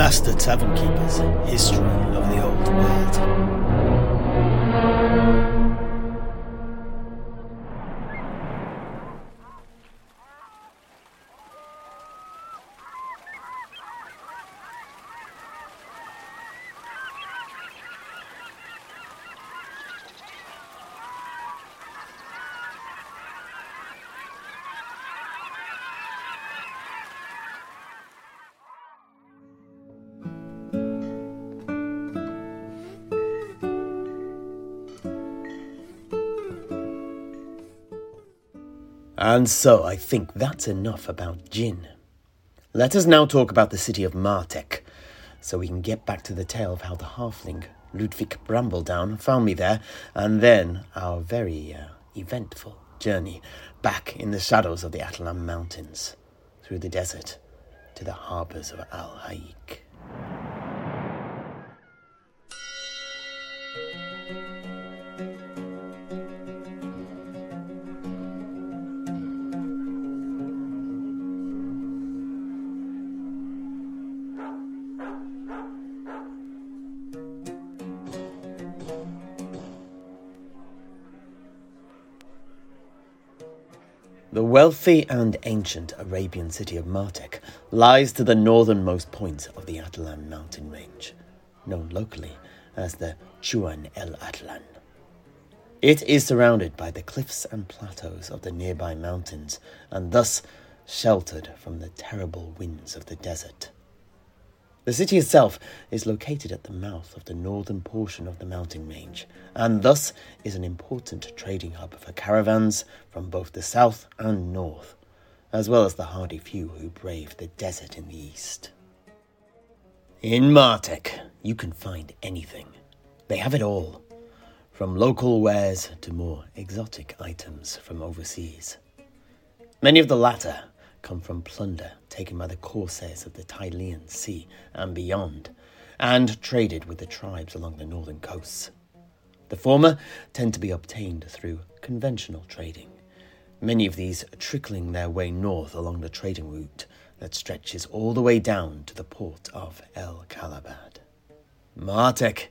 Master Tavern Keeper's History of the Old World. And so I think that's enough about Jin. Let us now talk about the city of Martek, so we can get back to the tale of how the halfling Ludwig Brambledown found me there, and then our very uh, eventful journey back in the shadows of the Atalan Mountains, through the desert, to the harbours of Al Haik. The wealthy and ancient Arabian city of Martek lies to the northernmost point of the Atlan mountain range, known locally as the Chuan el Atlan. It is surrounded by the cliffs and plateaus of the nearby mountains and thus sheltered from the terrible winds of the desert. The city itself is located at the mouth of the northern portion of the mountain range, and thus is an important trading hub for caravans from both the south and north, as well as the hardy few who brave the desert in the east. In Martek, you can find anything. They have it all, from local wares to more exotic items from overseas. Many of the latter come from plunder taken by the corsairs of the Tilean Sea and beyond, and traded with the tribes along the northern coasts. The former tend to be obtained through conventional trading, many of these trickling their way north along the trading route that stretches all the way down to the port of El Kalabad. Martek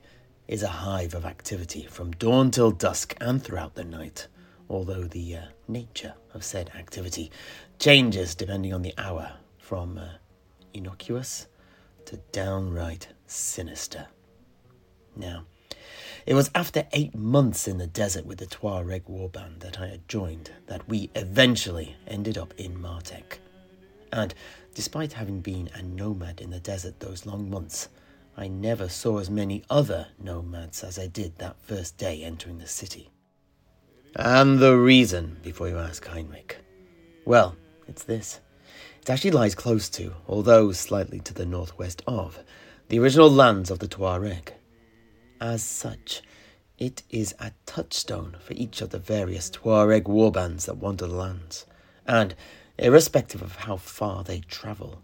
is a hive of activity from dawn till dusk and throughout the night, although the uh, nature of said activity changes depending on the hour from uh, innocuous to downright sinister. Now, it was after eight months in the desert with the Tuareg warband that I had joined that we eventually ended up in Martek. And despite having been a nomad in the desert those long months, I never saw as many other nomads as I did that first day entering the city. And the reason, before you ask Heinrich? Well, it's this. It actually lies close to, although slightly to the northwest of, the original lands of the Tuareg. As such, it is a touchstone for each of the various Tuareg warbands that wander the lands, and irrespective of how far they travel,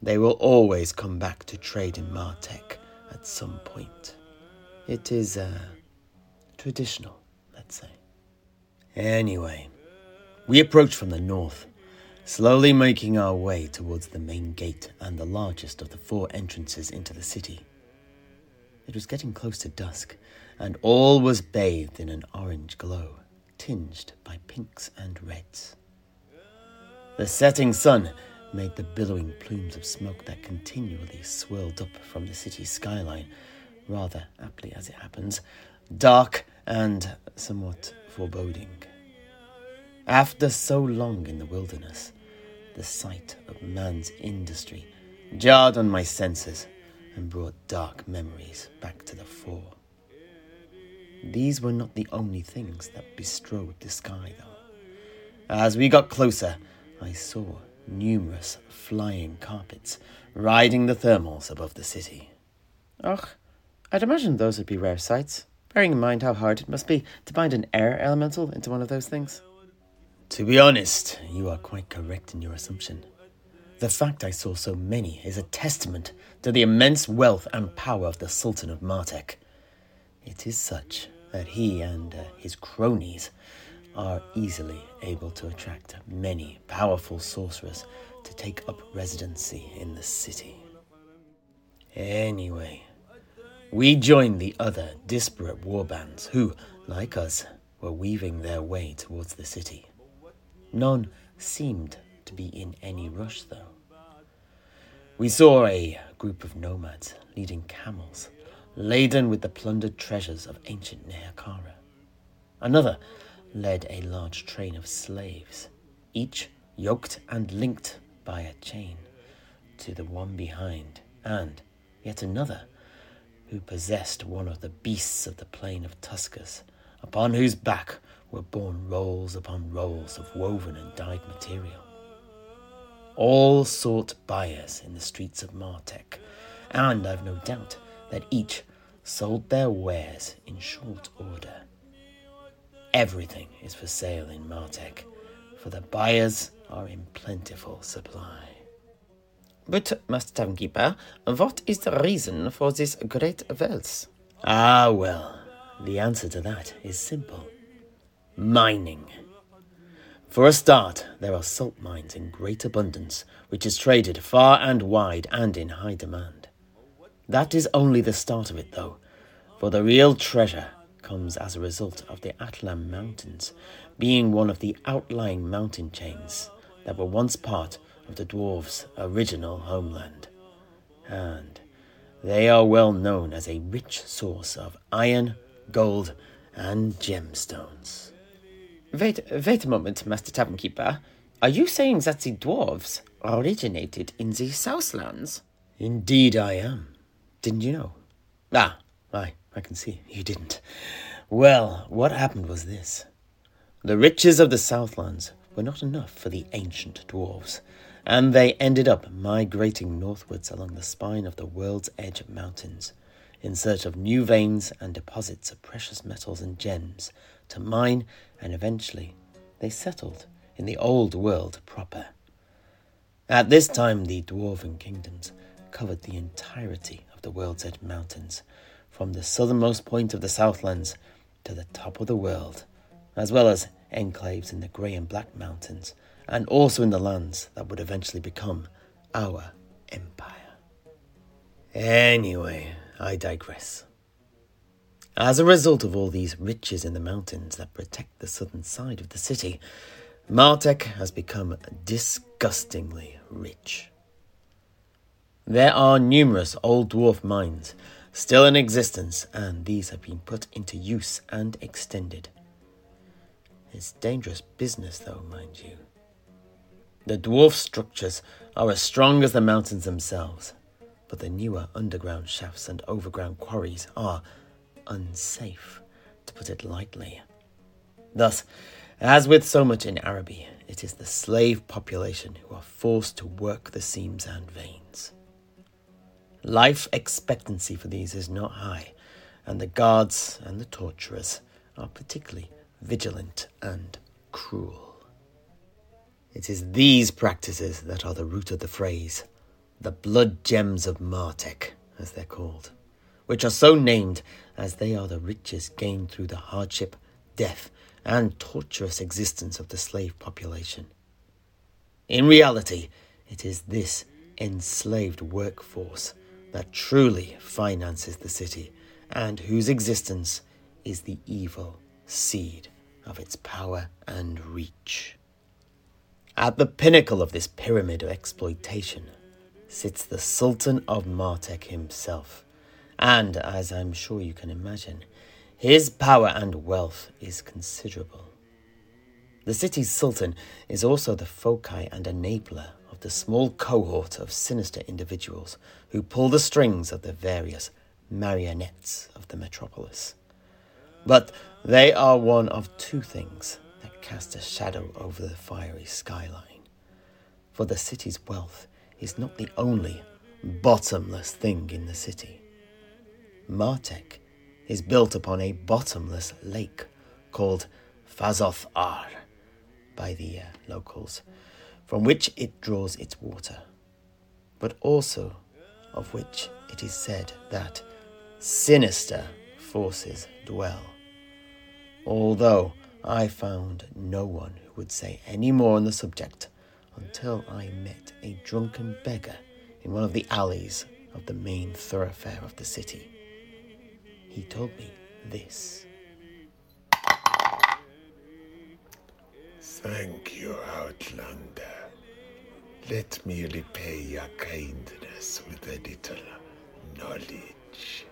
they will always come back to trade in Martek at some point. It is uh, traditional, let's say. Anyway, we approach from the north, slowly making our way towards the main gate and the largest of the four entrances into the city. It was getting close to dusk, and all was bathed in an orange glow, tinged by pinks and reds. The setting sun made the billowing plumes of smoke that continually swirled up from the city's skyline, rather aptly as it happens, dark and somewhat foreboding. After so long in the wilderness, the sight of man's industry jarred on my senses and brought dark memories back to the fore. These were not the only things that bestrode the sky, though. As we got closer, I saw numerous flying carpets riding the thermals above the city. Och, I'd imagine those would be rare sights, bearing in mind how hard it must be to bind an air elemental into one of those things. To be honest, you are quite correct in your assumption. The fact I saw so many is a testament to the immense wealth and power of the Sultan of Martek. It is such that he and uh, his cronies are easily able to attract many powerful sorcerers to take up residency in the city. Anyway, we joined the other disparate warbands who, like us, were weaving their way towards the city. None seemed to be in any rush, though. We saw a group of nomads leading camels laden with the plundered treasures of ancient Nehekhara. Another led a large train of slaves, each yoked and linked by a chain to the one behind, and yet another who possessed one of the beasts of the plain of Tuscus, upon whose back were borne rolls upon rolls of woven and dyed material. All sought buyers in the streets of Martek, and I've no doubt that each sold their wares in short order. Everything is for sale in Martek, for the buyers are in plentiful supply. But, Master Tavernkeeper, what is the reason for this great wealth? Ah, well, the answer to that is simple mining. For a start, there are salt mines in great abundance, which is traded far and wide and in high demand. That is only the start of it, though, for the real treasure comes as a result of the Atlan Mountains being one of the outlying mountain chains that were once part of the dwarves' original homeland. And they are well known as a rich source of iron, gold, and gemstones. Wait, wait a moment, Master Tavernkeeper. Are you saying that the dwarves originated in the Southlands? Indeed, I am. Didn't you know? Ah, I, I can see you didn't. Well, what happened was this. The riches of the Southlands were not enough for the ancient dwarves, and they ended up migrating northwards along the spine of the World's Edge Mountains in search of new veins and deposits of precious metals and gems to mine, and eventually they settled in the Old World proper. At this time, the dwarven kingdoms covered the entirety of the World's Edge Mountains, from the southernmost point of the Southlands to the top of the world, as well as enclaves in the Grey and Black Mountains, and also in the lands that would eventually become our empire. Anyway, I digress. As a result of all these riches in the mountains that protect the southern side of the city, Martek has become disgustingly rich. There are numerous old dwarf mines still in existence, and these have been put into use and extended. It's dangerous business, though, mind you. The dwarf structures are as strong as the mountains themselves, but the newer underground shafts and overground quarries are unsafe, to put it lightly. Thus, as with so much in Araby, it is the slave population who are forced to work the seams and veins. Life expectancy for these is not high, and the guards and the torturers are particularly vigilant and cruel. It is these practices that are the root of the phrase, the blood gems of Martek, as they're called, which are so named as they are the riches gained through the hardship, death, and torturous existence of the slave population. In reality, it is this enslaved workforce that truly finances the city and whose existence is the evil seed of its power and reach. At the pinnacle of this pyramid of exploitation sits the Sultan of Martek himself, and as I'm sure you can imagine, his power and wealth is considerable. The city's Sultan is also the foci and enabler of the small cohort of sinister individuals who pull the strings of the various marionettes of the metropolis. But they are one of two things that cast a shadow over the fiery skyline. For the city's wealth is not the only bottomless thing in the city. Martek is built upon a bottomless lake called Fazoth Ar by the uh, locals, from which it draws its water, but also of which it is said that sinister forces dwell. Although I found no one who would say any more on the subject until I met a drunken beggar in one of the alleys of the main thoroughfare of the city. He told me this. Thank you, Outlander. Let me repay your kindness with a little knowledge.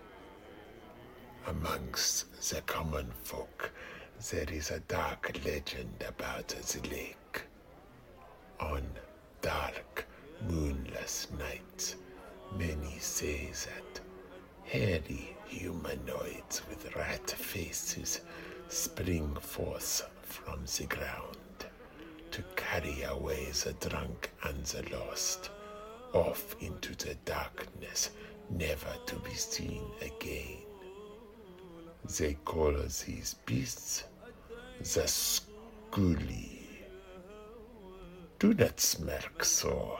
Amongst the common folk, there is a dark legend about the lake. On dark, moonless nights, many say that hairy humanoids with rat faces spring forth from the ground to carry away the drunk and the lost off into the darkness, never to be seen again. They call these beasts the Skuli. Do not smirk so.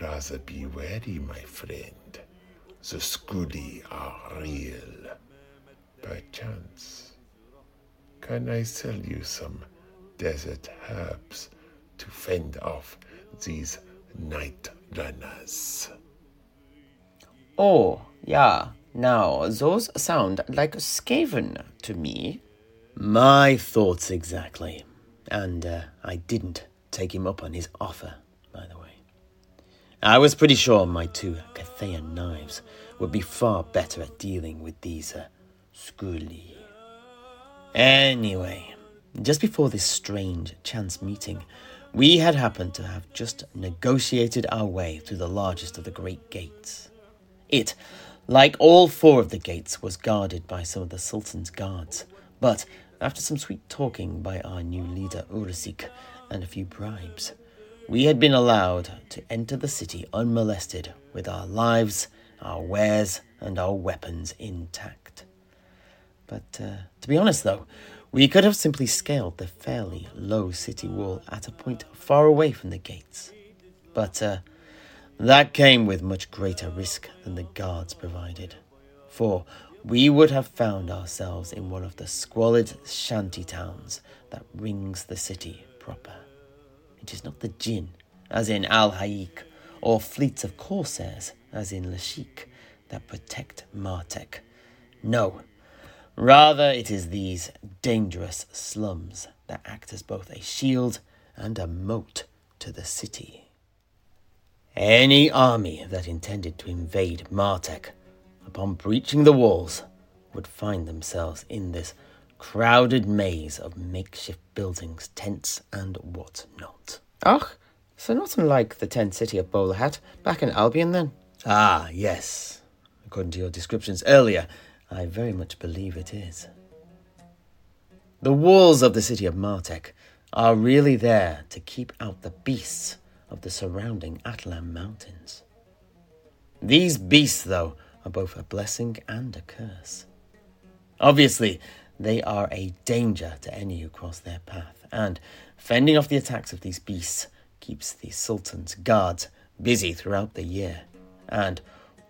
Rather be wary, my friend. The Scudi are real. Perchance. Can I sell you some desert herbs to fend off these night runners? Oh, yeah. Now, those sound like Skaven to me. My thoughts exactly. And uh, I didn't take him up on his offer, by the way. I was pretty sure my two Cathayan knives would be far better at dealing with these uh. Anyway, just before this strange chance meeting, we had happened to have just negotiated our way through the largest of the great gates. It, like all four of the gates, was guarded by some of the Sultan's guards, but after some sweet talking by our new leader Urzik and a few bribes, we had been allowed to enter the city unmolested with our lives, our wares, and our weapons intact. But uh, to be honest, though, we could have simply scaled the fairly low city wall at a point far away from the gates. But uh, that came with much greater risk than the guards provided, for we would have found ourselves in one of the squalid shanty towns that rings the city proper. It is not the jinn, as in Al Haik, or fleets of corsairs, as in Lashiek, that protect Martek. No, rather it is these dangerous slums that act as both a shield and a moat to the city. Any army that intended to invade Martek, upon breaching the walls, would find themselves in this crowded maze of makeshift buildings, tents, and what not. Ach, so not unlike the tent city of Bowler Hat back in Albion then. Ah, yes. According to your descriptions earlier, I very much believe it is. The walls of the city of Martek are really there to keep out the beasts of the surrounding Atlan mountains. These beasts, though, are both a blessing and a curse. Obviously, they are a danger to any who cross their path, and fending off the attacks of these beasts keeps the Sultan's guards busy throughout the year, and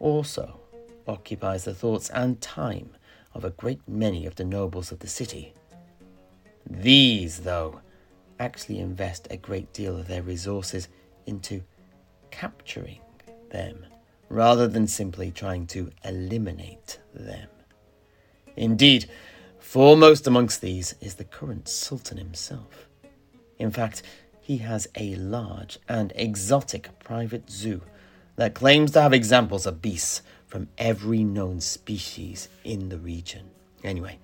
also occupies the thoughts and time of a great many of the nobles of the city. These, though, actually invest a great deal of their resources into capturing them rather than simply trying to eliminate them. Indeed, foremost amongst these is the current Sultan himself. In fact, he has a large and exotic private zoo that claims to have examples of beasts from every known species in the region. Anyway,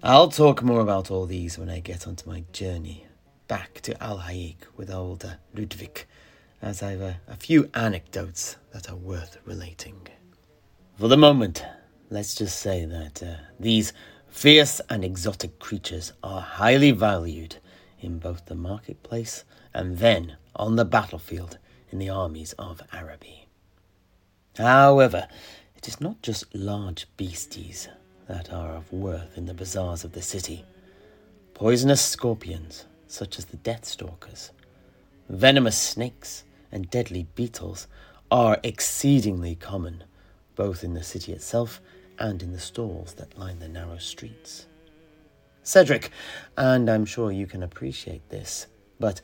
I'll talk more about all these when I get onto my journey back to Al Haik with old uh, Ludwig, as I've a, a few anecdotes that are worth relating. For the moment, let's just say that uh, these fierce and exotic creatures are highly valued in both the marketplace and then on the battlefield in the armies of Araby. However, it is not just large beasties that are of worth in the bazaars of the city. Poisonous scorpions, such as the death stalkers, venomous snakes, and deadly beetles are exceedingly common, both in the city itself and in the stalls that line the narrow streets. Sedrik, and I'm sure you can appreciate this, but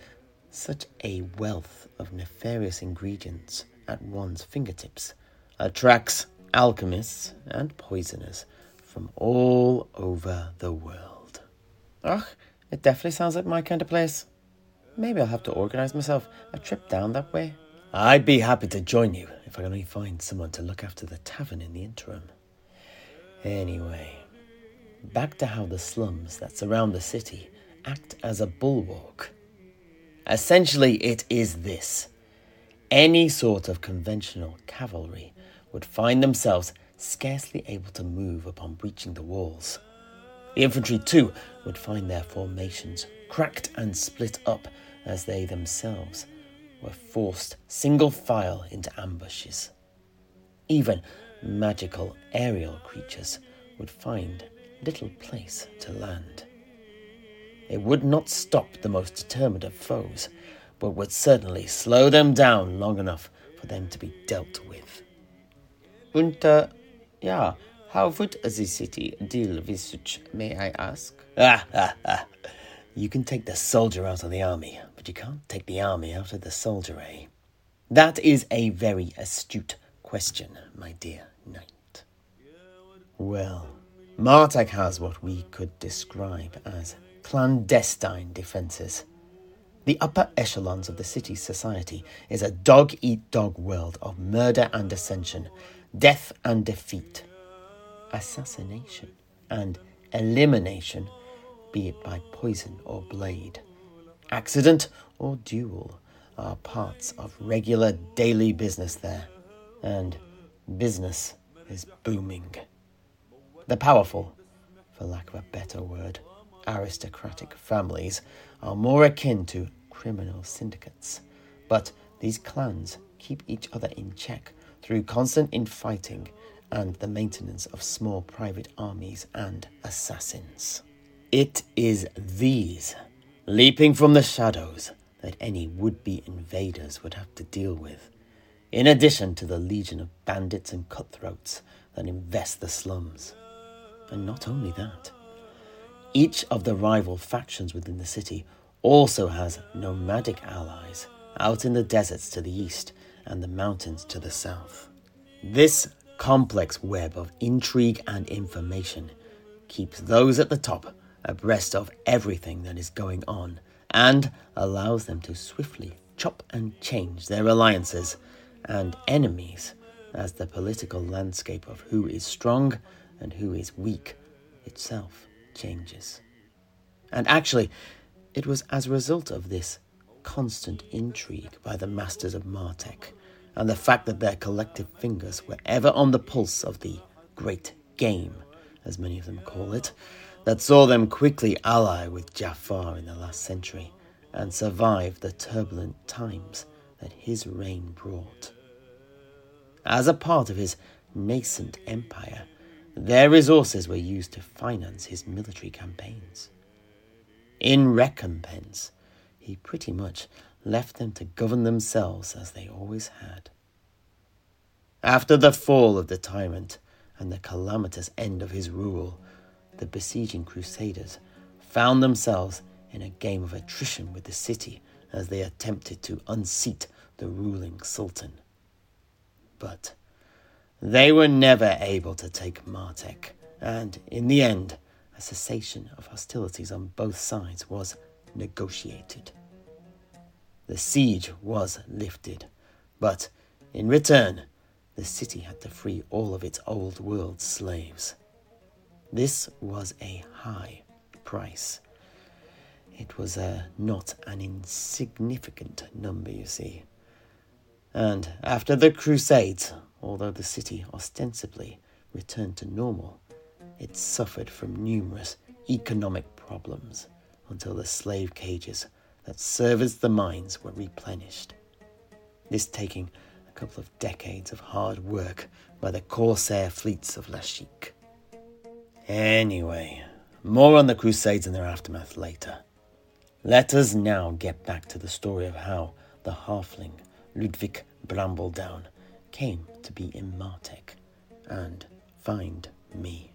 such a wealth of nefarious ingredients at one's fingertips attracts alchemists and poisoners from all over the world. Ugh, it definitely sounds like my kind of place. Maybe I'll have to organise myself a trip down that way. I'd be happy to join you if I can only find someone to look after the tavern in the interim. Anyway, back to how the slums that surround the city act as a bulwark. Essentially, it is this any sort of conventional cavalry would find themselves scarcely able to move upon breaching the walls. The infantry, too, would find their formations cracked and split up as they themselves were forced single file into ambushes. Even magical aerial creatures would find little place to land. It would not stop the most determined of foes, but would certainly slow them down long enough for them to be dealt with. Und, uh, yeah, how would the city deal with such, may I ask? Ah, ah, ah. You can take the soldier out of the army, but you can't take the army out of the soldier, eh? That is a very astute question, my dear knight. Well, Martek has what we could describe as clandestine defences. The upper echelons of the city's society is a dog eat dog world of murder and ascension, death and defeat, assassination and elimination, be it by poison or blade. Accident or duel are parts of regular daily business there, and business is booming. The powerful, for lack of a better word, aristocratic families are more akin to criminal syndicates, but these clans keep each other in check through constant infighting and the maintenance of small private armies and assassins. It is these, leaping from the shadows, that any would be invaders would have to deal with, in addition to the legion of bandits and cutthroats that invest the slums. And not only that, each of the rival factions within the city also has nomadic allies out in the deserts to the east and the mountains to the south. This complex web of intrigue and information keeps those at the top abreast of everything that is going on and allows them to swiftly chop and change their alliances and enemies as the political landscape of who is strong and who is weak itself changes. And actually, it was as a result of this constant intrigue by the masters of Martek and the fact that their collective fingers were ever on the pulse of the great game, as many of them call it, that saw them quickly ally with Jafar in the last century and survive the turbulent times that his reign brought. As a part of his nascent empire, their resources were used to finance his military campaigns. In recompense, he pretty much left them to govern themselves as they always had. After the fall of the tyrant and the calamitous end of his rule, the besieging crusaders found themselves in a game of attrition with the city as they attempted to unseat the ruling sultan. But they were never able to take Martek, and in the end, a cessation of hostilities on both sides was negotiated. The siege was lifted, but in return, the city had to free all of its old world slaves. This was a high price. It was a not an insignificant number, you see. And after the Crusades, although the city ostensibly returned to normal, it suffered from numerous economic problems until the slave cages that serviced the mines were replenished. This taking a couple of decades of hard work by the corsair fleets of Lashiek. Anyway, more on the Crusades and their aftermath later. Let us now get back to the story of how the halfling Ludwig Brambledown came to be in Martek and find me.